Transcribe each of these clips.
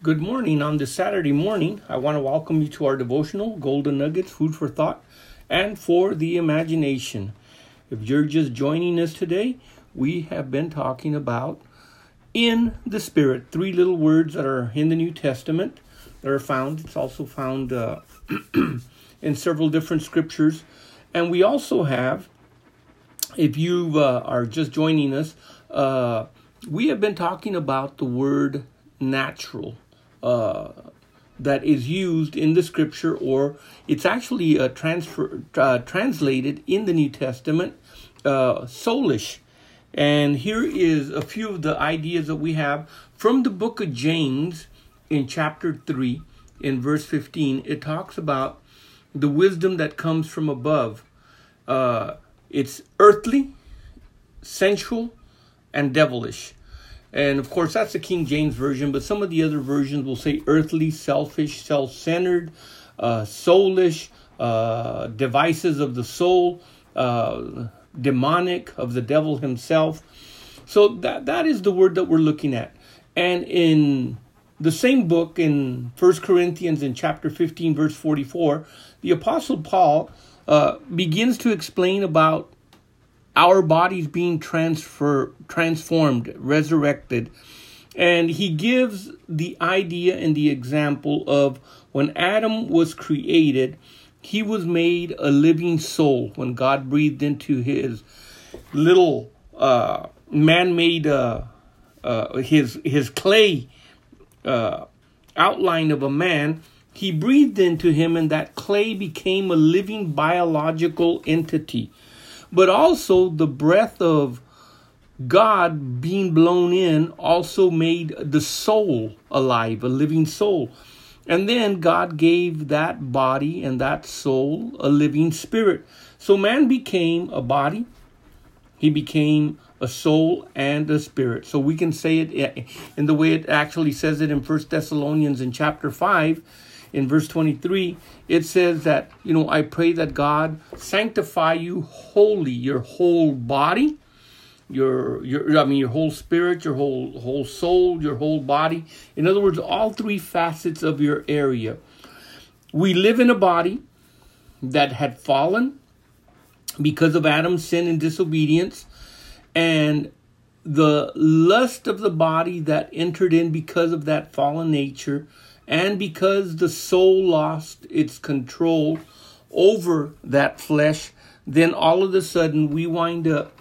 Good morning on this Saturday morning. I want to welcome you to our devotional, Golden Nuggets, Food for Thought and for the Imagination. If you're just joining us today, we have been talking about in the Spirit, three little words that are in the New Testament that are found. It's also found uh, in several different scriptures. And we also have, if you uh, are just joining us, uh, we have been talking about the word natural uh, that is used in the scripture, or it's actually uh, transfer, uh, translated in the New Testament, uh, soulish. And here is a few of the ideas that we have from the book of James in chapter 3, in verse 15. It talks about the wisdom that comes from above. Uh, it's earthly, sensual, and devilish. And of course, that's the King James Version, but some of the other versions will say earthly, selfish, self centered, uh, soulish, uh, devices of the soul, uh, demonic, of the devil himself. So that, that is the word that we're looking at. And in the same book, in First Corinthians, in chapter 15, verse 44, the Apostle Paul uh, begins to explain about our bodies being transfer, transformed, resurrected. And he gives the idea and the example of when Adam was created, he was made a living soul when God breathed into his little uh, man-made uh, uh, his his clay uh, outline of a man. He breathed into him, and that clay became a living biological entity but also the breath of God being blown in also made the soul alive, a living soul. And then God gave that body and that soul a living spirit. So man became a body, he became a soul and a spirit. So we can say it in the way it actually says it in First Thessalonians in chapter 5 in verse 23, it says that, you know, I pray that God sanctify you wholly, your whole body, your your I mean your whole spirit, your whole whole soul, your whole body. In other words, all three facets of your area. We live in a body that had fallen because of Adam's sin and disobedience and the lust of the body that entered in because of that fallen nature and because the soul lost its control over that flesh, then all of a sudden we wind up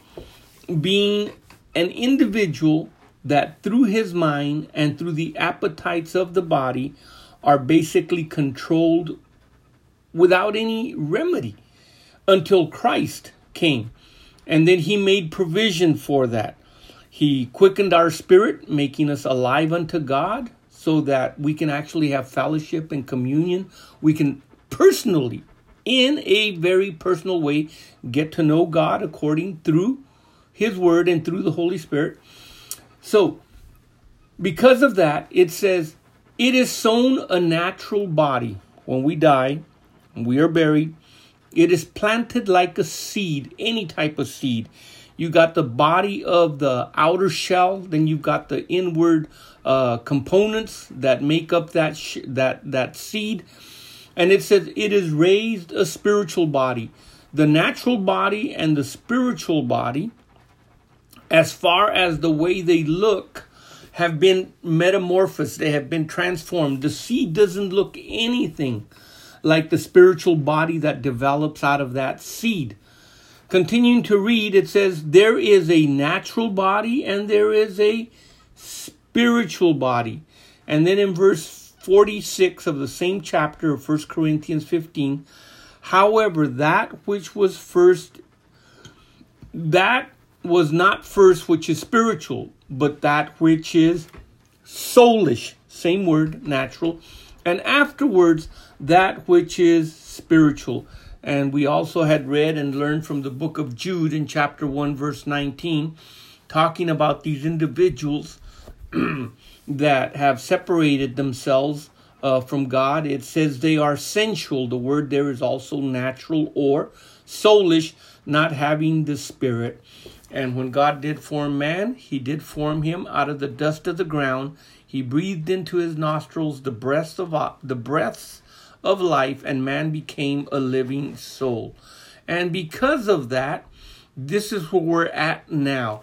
being an individual that through his mind and through the appetites of the body are basically controlled without any remedy until Christ came. And then he made provision for that. He quickened our spirit, making us alive unto God so that we can actually have fellowship and communion. We can personally, in a very personal way, get to know God according through His Word and through the Holy Spirit. So, because of that, it says, it is sown a natural body. When we die, we are buried, it is planted like a seed, any type of seed. You got the body of the outer shell, then you've got the inward uh, components that make up that sh- that that seed, and it says it is raised a spiritual body, the natural body and the spiritual body, as far as the way they look, have been metamorphosed. They have been transformed. The seed doesn't look anything like the spiritual body that develops out of that seed. Continuing to read, it says, There is a natural body and there is a spiritual body. And then in verse 46 of the same chapter of 1 Corinthians 15, however, that which was first, that was not first which is spiritual, but that which is soulish, same word, natural, and afterwards that which is spiritual. And we also had read and learned from the book of Jude in chapter 1, verse 19, talking about these individuals that have separated themselves uh, from God. It says they are sensual. The word there is also natural or soulish, not having the spirit. And when God did form man, he did form him out of the dust of the ground. He breathed into his nostrils the breaths of the breaths of life, and man became a living soul. And because of that, this is where we're at now.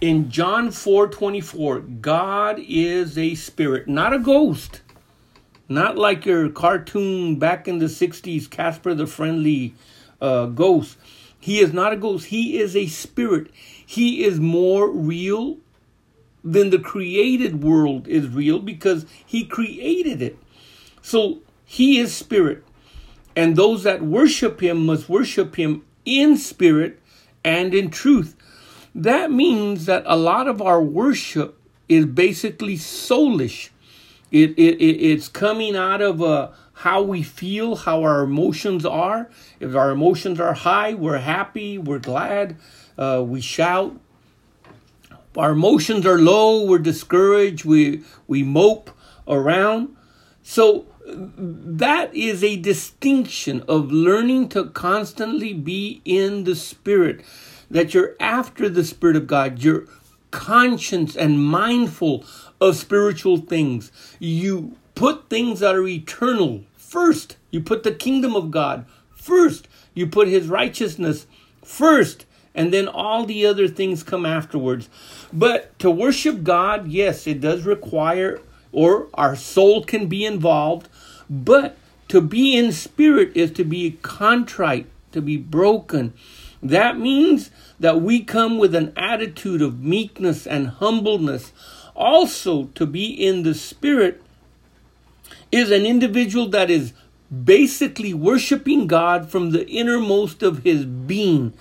In John 4 24, God is a spirit, not a ghost. Not like your cartoon back in the 60s, Casper the Friendly uh, Ghost. He is not a ghost, he is a spirit. He is more real than the created world is real because he created it. So he is spirit. And those that worship him must worship him in spirit and in truth. That means that a lot of our worship is basically soulish. It, it, it it's coming out of uh, how we feel, how our emotions are. If our emotions are high, we're happy, we're glad, uh, we shout. Our emotions are low, we're discouraged, we we mope around. So that is a distinction of learning to constantly be in the spirit that you're after the spirit of god you're conscious and mindful of spiritual things. You put things that are eternal first. You put the kingdom of God first. You put his righteousness first. And then all the other things come afterwards. But to worship God, yes, it does require, or our soul can be involved. But to be in spirit is to be contrite, to be broken. That means that we come with an attitude of meekness and humbleness, also, to be in the Spirit is an individual that is basically worshiping God from the innermost of his being.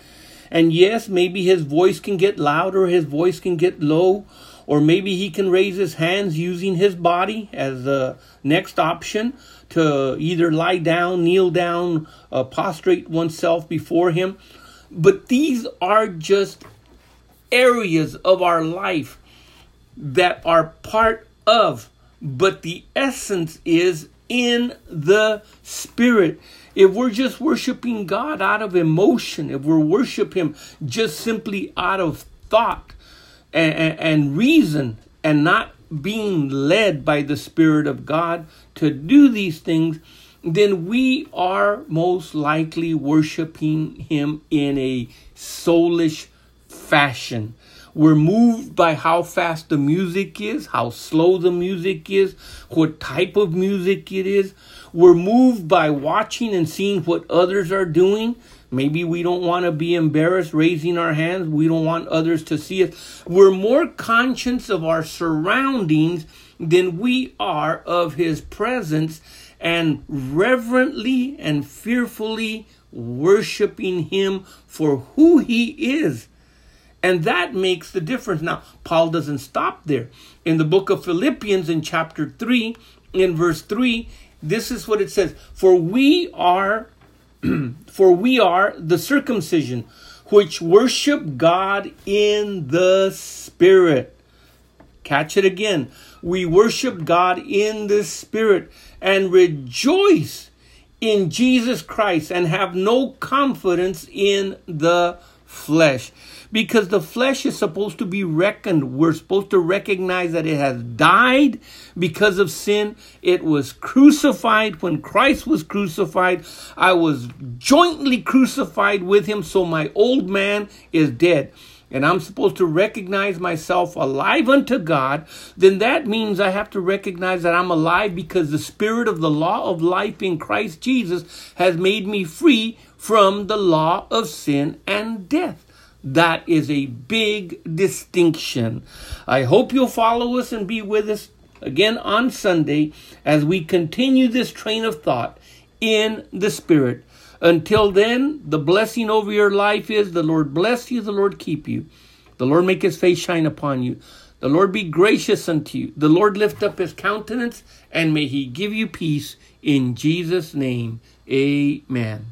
And yes, maybe his voice can get loud or his voice can get low, or maybe he can raise his hands using his body as the next option to either lie down, kneel down, uh, prostrate oneself before him. But these are just areas of our life that are part of, but the essence is in the spirit. If we're just worshiping God out of emotion, if we're worship Him just simply out of thought and, and, and reason and not being led by the Spirit of God to do these things, then we are most likely worshiping Him in a soulish fashion. We're moved by how fast the music is, how slow the music is, what type of music it is. We're moved by watching and seeing what others are doing. Maybe we don't want to be embarrassed raising our hands. We don't want others to see us. We're more conscious of our surroundings than we are of His presence and reverently and fearfully worshiping Him for who He is and that makes the difference. Now, Paul doesn't stop there. In the book of Philippians, in chapter 3, in verse 3, this is what it says For we are. for we are the circumcision which worship God in the Spirit. Catch it again. We worship God in the Spirit and rejoice in Jesus Christ and have no confidence in the flesh because the flesh is supposed to be reckoned. We're supposed to recognize that it has died because of sin. It was crucified when Christ was crucified. I was jointly crucified with him, so my old man is dead and I'm supposed to recognize myself alive unto God, then that means I have to recognize that I'm alive because the spirit of the law of life in Christ Jesus has made me free from the law of sin and death. That is a big distinction. I hope you'll follow us and be with us again on Sunday as we continue this train of thought in the Spirit. Until then, the blessing over your life is the Lord bless you, the Lord keep you, the Lord make his face shine upon you, the Lord be gracious unto you, the Lord lift up his countenance, and may he give you peace in Jesus' name. Amen.